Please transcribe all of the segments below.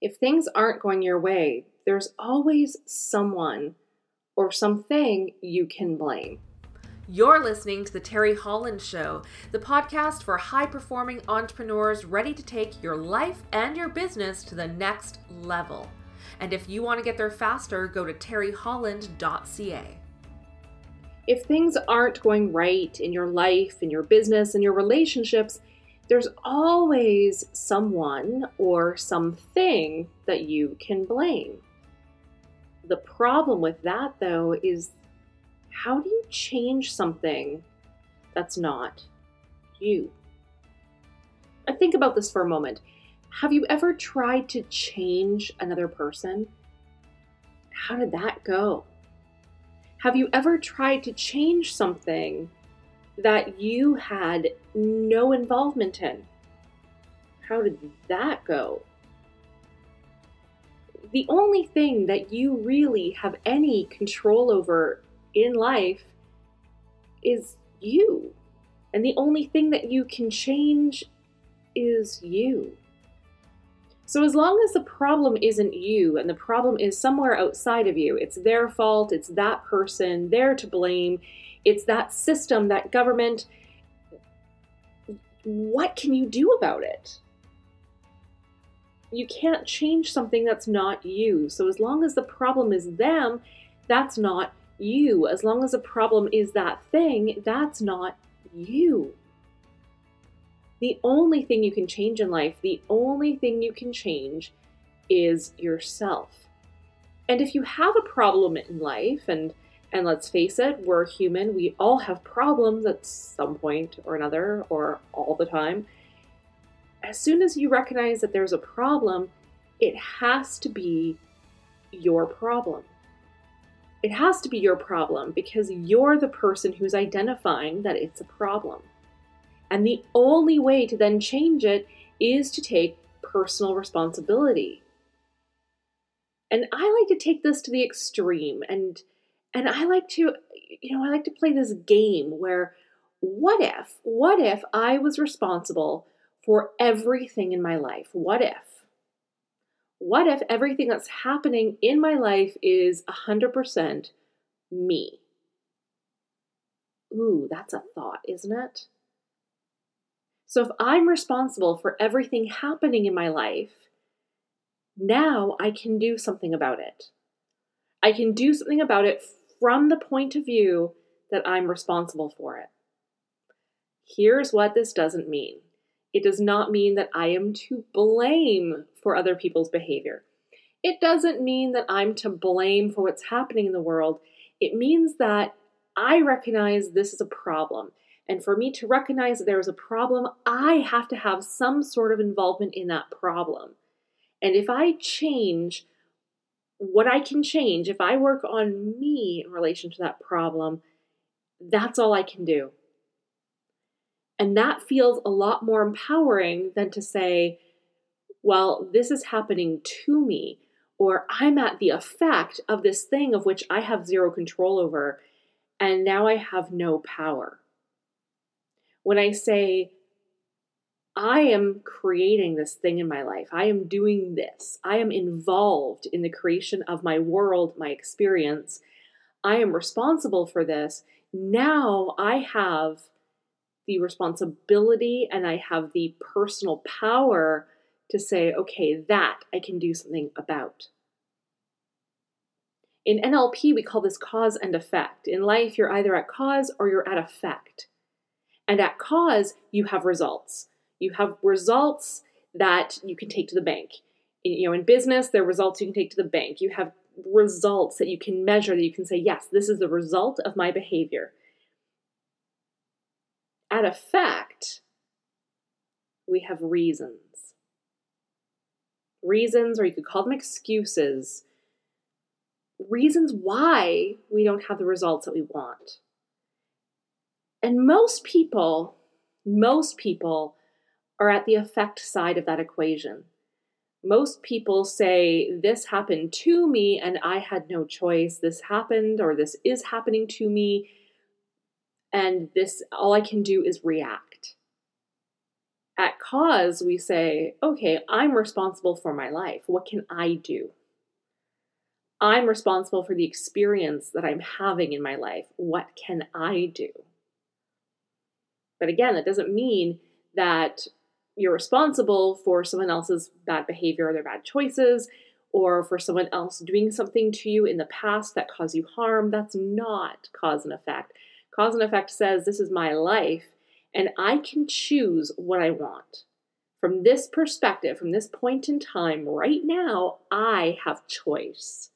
If things aren't going your way, there's always someone or something you can blame. You're listening to The Teri Holland Show, the podcast for high performing entrepreneurs ready to take your life and your business to the next level. And if you want to get there faster, go to teriholland.ca. If things aren't going right in your life, in your business, in your relationships, there's always someone or something that you can blame. The problem with that, though, is how do you change something that's not you? I think about this for a moment. Have you ever tried to change another person? How did that go? Have you ever tried to change something that you had no involvement in. How did that go? The only thing that you really have any control over in life is you. And the only thing that you can change is you. So, as long as the problem isn't you and the problem is somewhere outside of you, it's their fault, it's that person, they're to blame, it's that system, that government. What can you do about it? You can't change something that's not you. So, as long as the problem is them, that's not you. As long as the problem is that thing, that's not you. The only thing you can change in life, the only thing you can change is yourself. And if you have a problem in life and and let's face it, we're human. We all have problems at some point or another, or all the time. As soon as you recognize that there's a problem, it has to be your problem. It has to be your problem because you're the person who's identifying that it's a problem. And the only way to then change it is to take personal responsibility. And I like to take this to the extreme and and I like to, you know, I like to play this game where what if, what if I was responsible for everything in my life? What if? What if everything that's happening in my life is 100% me? Ooh, that's a thought, isn't it? So if I'm responsible for everything happening in my life, now I can do something about it. I can do something about it from the point of view that I'm responsible for it. Here's what this doesn't mean it does not mean that I am to blame for other people's behavior. It doesn't mean that I'm to blame for what's happening in the world. It means that I recognize this is a problem. And for me to recognize that there is a problem, I have to have some sort of involvement in that problem. And if I change what I can change, if I work on me in relation to that problem, that's all I can do. And that feels a lot more empowering than to say, well, this is happening to me, or I'm at the effect of this thing of which I have zero control over, and now I have no power. When I say, I am creating this thing in my life. I am doing this. I am involved in the creation of my world, my experience. I am responsible for this. Now I have the responsibility and I have the personal power to say, okay, that I can do something about. In NLP, we call this cause and effect. In life, you're either at cause or you're at effect. And at cause, you have results. You have results that you can take to the bank. You know, in business, there are results you can take to the bank. You have results that you can measure that you can say, yes, this is the result of my behavior. At effect, we have reasons. Reasons, or you could call them excuses, reasons why we don't have the results that we want. And most people, most people are at the effect side of that equation. Most people say, This happened to me and I had no choice. This happened or this is happening to me. And this, all I can do is react. At cause, we say, okay, I'm responsible for my life. What can I do? I'm responsible for the experience that I'm having in my life. What can I do? But again, that doesn't mean that you're responsible for someone else's bad behavior or their bad choices or for someone else doing something to you in the past that caused you harm. That's not cause and effect. Cause and effect says this is my life and I can choose what I want. From this perspective, from this point in time, right now, I have choice.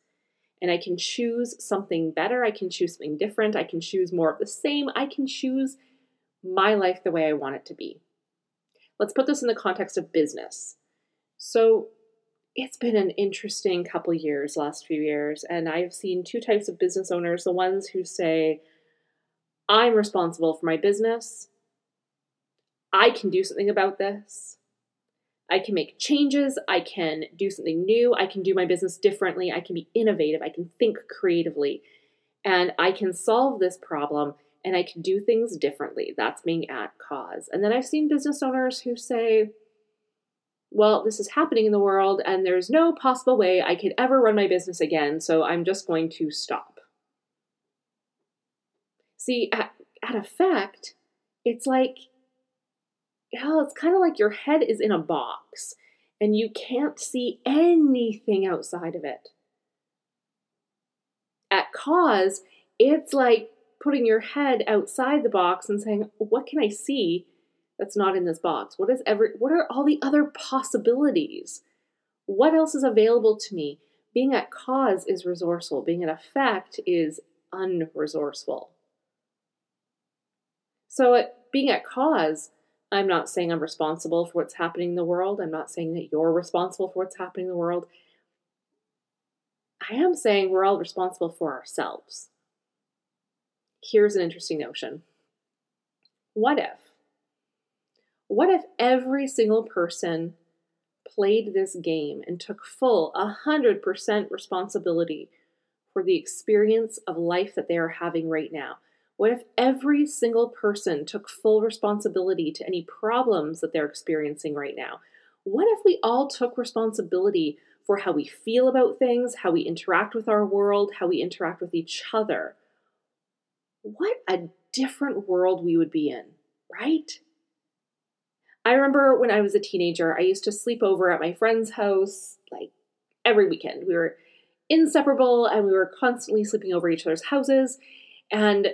And I can choose something better. I can choose something different. I can choose more of the same. I can choose my life the way I want it to be. Let's put this in the context of business. So, it's been an interesting couple years, last few years, and I've seen two types of business owners the ones who say, I'm responsible for my business, I can do something about this. I can make changes. I can do something new. I can do my business differently. I can be innovative. I can think creatively. And I can solve this problem and I can do things differently. That's being at cause. And then I've seen business owners who say, well, this is happening in the world and there's no possible way I could ever run my business again, so I'm just going to stop. See, at, at effect, it's like yeah, it's kind of like your head is in a box and you can't see anything outside of it. At cause, it's like putting your head outside the box and saying, "What can I see that's not in this box? What is every what are all the other possibilities? What else is available to me?" Being at cause is resourceful, being at effect is unresourceful. So, at, being at cause, I'm not saying I'm responsible for what's happening in the world. I'm not saying that you're responsible for what's happening in the world. I am saying we're all responsible for ourselves. Here's an interesting notion. What if? What if every single person played this game and took full 100% responsibility for the experience of life that they are having right now? What if every single person took full responsibility to any problems that they're experiencing right now? What if we all took responsibility for how we feel about things, how we interact with our world, how we interact with each other? What a different world we would be in, right? I remember when I was a teenager, I used to sleep over at my friend's house like every weekend. We were inseparable and we were constantly sleeping over each other's houses. And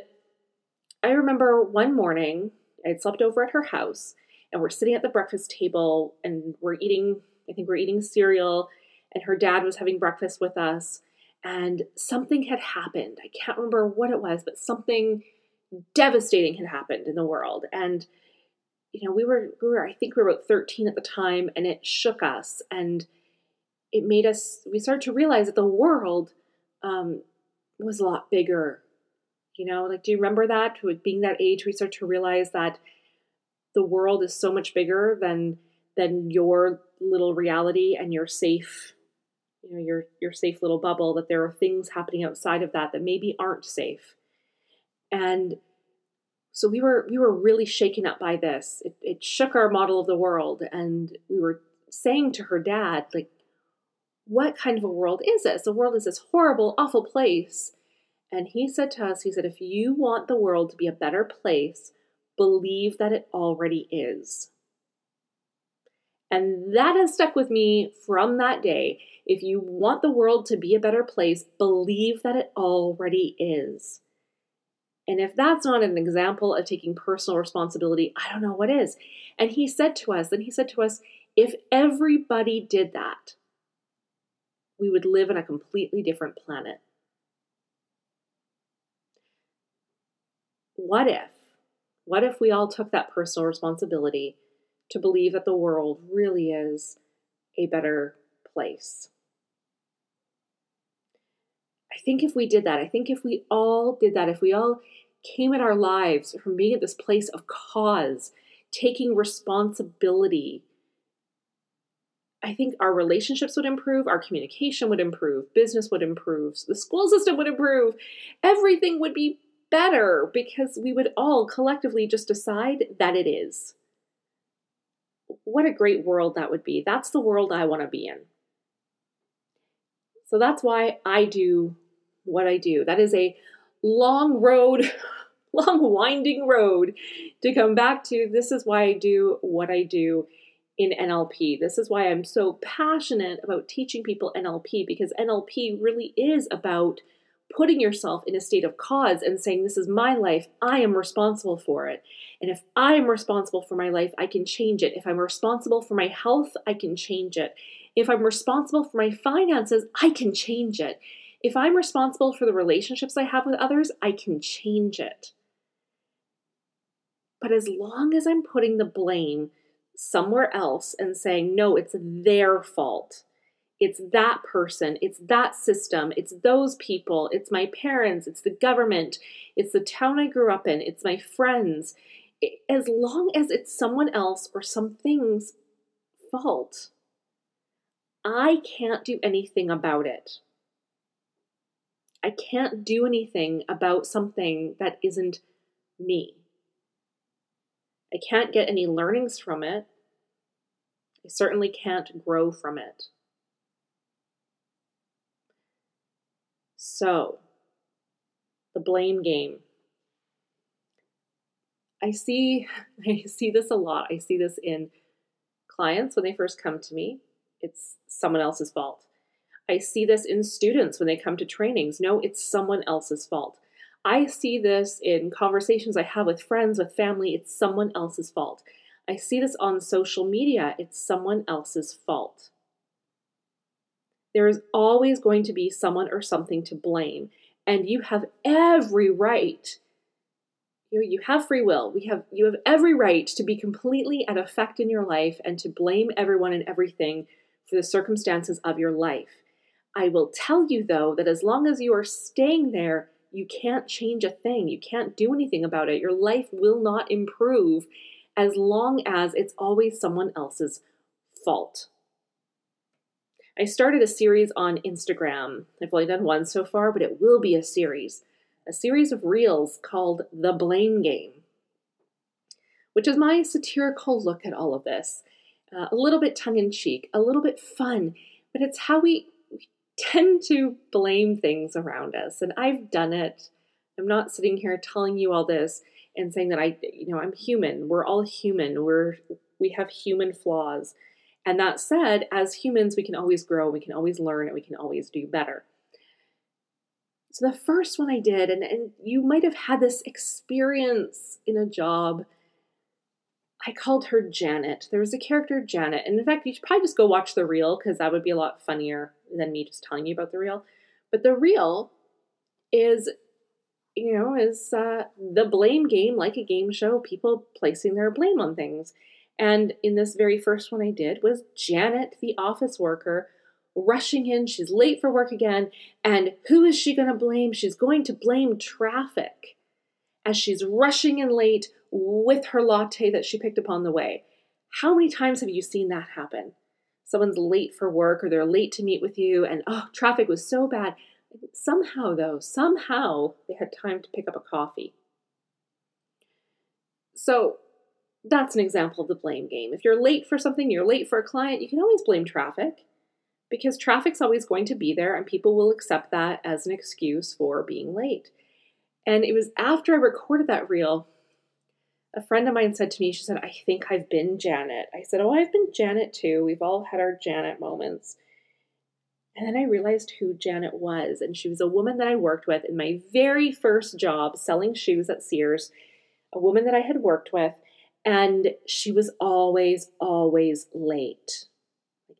I remember one morning I had slept over at her house and we're sitting at the breakfast table and we're eating, I think we're eating cereal, and her dad was having breakfast with us. And something had happened. I can't remember what it was, but something devastating had happened in the world. And you know, we were we were I think we were about 13 at the time and it shook us and it made us we started to realize that the world um, was a lot bigger you know, like, do you remember that? Being that age, we start to realize that the world is so much bigger than than your little reality and your safe, you know, your your safe little bubble. That there are things happening outside of that that maybe aren't safe, and so we were we were really shaken up by this. It, it shook our model of the world, and we were saying to her dad, like, what kind of a world is this? The world is this horrible, awful place and he said to us, he said, if you want the world to be a better place, believe that it already is. And that has stuck with me from that day. If you want the world to be a better place, believe that it already is. And if that's not an example of taking personal responsibility, I don't know what is. And he said to us, then he said to us, if everybody did that, we would live on a completely different planet. what if? What if we all took that personal responsibility to believe that the world really is a better place? I think if we did that, I think if we all did that, if we all came at our lives from being at this place of cause, taking responsibility, I think our relationships would improve, our communication would improve, business would improve, the school system would improve, everything would be better because we would all collectively just decide that it is. What a great world that would be. That's the world I want to be in. So that's why I do what I do. That is a long road, long winding road to come back to. This is why I do what I do in NLP. This is why I'm so passionate about teaching people NLP because NLP really is about putting yourself in a state of cause and saying, This is my life, I am responsible for it. And if I am responsible for my life, I can change it. If I'm responsible for my health, I can change it. If I'm responsible for my finances, I can change it. If I'm responsible for the relationships I have with others, I can change it. But as long as I'm putting the blame somewhere else and saying, no, it's their fault, it's that person, it's that system, it's those people, it's my parents, it's the government, it's the town I grew up in, it's my friends. As long as it's someone else or something's fault, I can't do anything about it. I can't do anything about something that isn't me. I can't get any learnings from it. I certainly can't grow from it. So, the blame game. I see I see this a lot. I see this in clients when they first come to me. It's someone else's fault. I see this in students when they come to trainings. No, it's someone else's fault. I see this in conversations I have with friends, with family. It's someone else's fault. I see this on social media. It's someone else's fault. There is always going to be someone or something to blame, and you have every right. You, know, you have free will. We have you have every right to be completely at effect in your life and to blame everyone and everything for the circumstances of your life. I will tell you, though, that as long as you are staying there, you can't change a thing. You can't do anything about it. Your life will not improve as long as it's always someone else's fault. I started a series on Instagram. I've only done one so far, but it will be a series. A series of reels called The Blame Game, which is my satirical look at all of this. Uh, a little bit tongue in cheek, a little bit fun, but it's how we tend to blame things around us. And I've done it. I'm not sitting here telling you all this and saying that I, you know, I'm human. We're all human. We're we have human flaws. And that said, as humans, we can always grow, we can always learn, and we can always do better. So the first one I did, and, and you might have had this experience in a job. I called her Janet. There was a character Janet. And in fact, you should probably just go watch the reel because that would be a lot funnier than me just telling you about the reel. But the reel is, you know, is uh, the blame game, like a game show, people placing their blame on things. And in this very first one I did was Janet, the office worker, rushing in. She's late for work again. And who is she going to blame? She's going to blame traffic as she's rushing in late with her latte that she picked up on the way. How many times have you seen that happen? someone's late for work or they're late to meet with you and oh traffic was so bad somehow though somehow they had time to pick up a coffee so that's an example of the blame game if you're late for something you're late for a client you can always blame traffic because traffic's always going to be there and people will accept that as an excuse for being late and it was after i recorded that reel a friend of mine said to me, she said, I think I've been Janet. I said, Oh, I've been Janet too. We've all had our Janet moments. And then I realized who Janet was. And she was a woman that I worked with in my very first job selling shoes at Sears, a woman that I had worked with. And she was always, always late.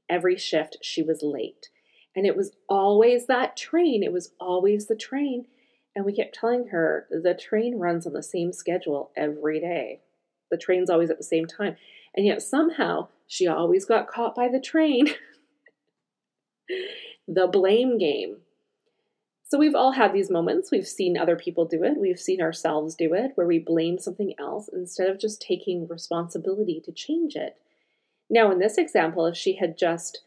Every shift, she was late. And it was always that train. It was always the train and we kept telling her the train runs on the same schedule every day. The train's always at the same time. And yet somehow she always got caught by the train. the blame game. So we've all had these moments. We've seen other people do it. We've seen ourselves do it where we blame something else instead of just taking responsibility to change it. Now, in this example, if she had just,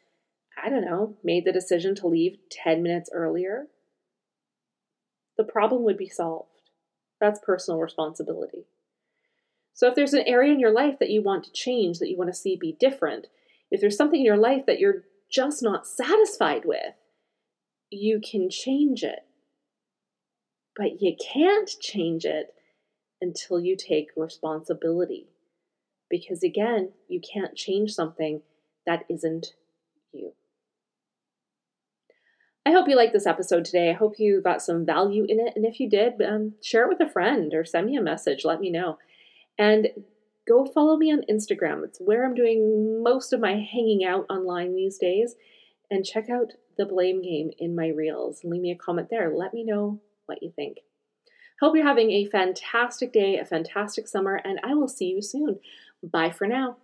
I don't know, made the decision to leave 10 minutes earlier, the problem would be solved. That's personal responsibility. So if there's an area in your life that you want to change, that you want to see be different, if there's something in your life that you're just not satisfied with, you can change it. But you can't change it until you take responsibility. Because again, you can't change something that isn't you. I hope you liked this episode today. I hope you got some value in it. And if you did, um, share it with a friend or send me a message. Let me know. And go follow me on Instagram. It's where I'm doing most of my hanging out online these days. And check out the blame game in my reels and leave me a comment there. Let me know what you think. Hope you're having a fantastic day, a fantastic summer, and I will see you soon. Bye for now.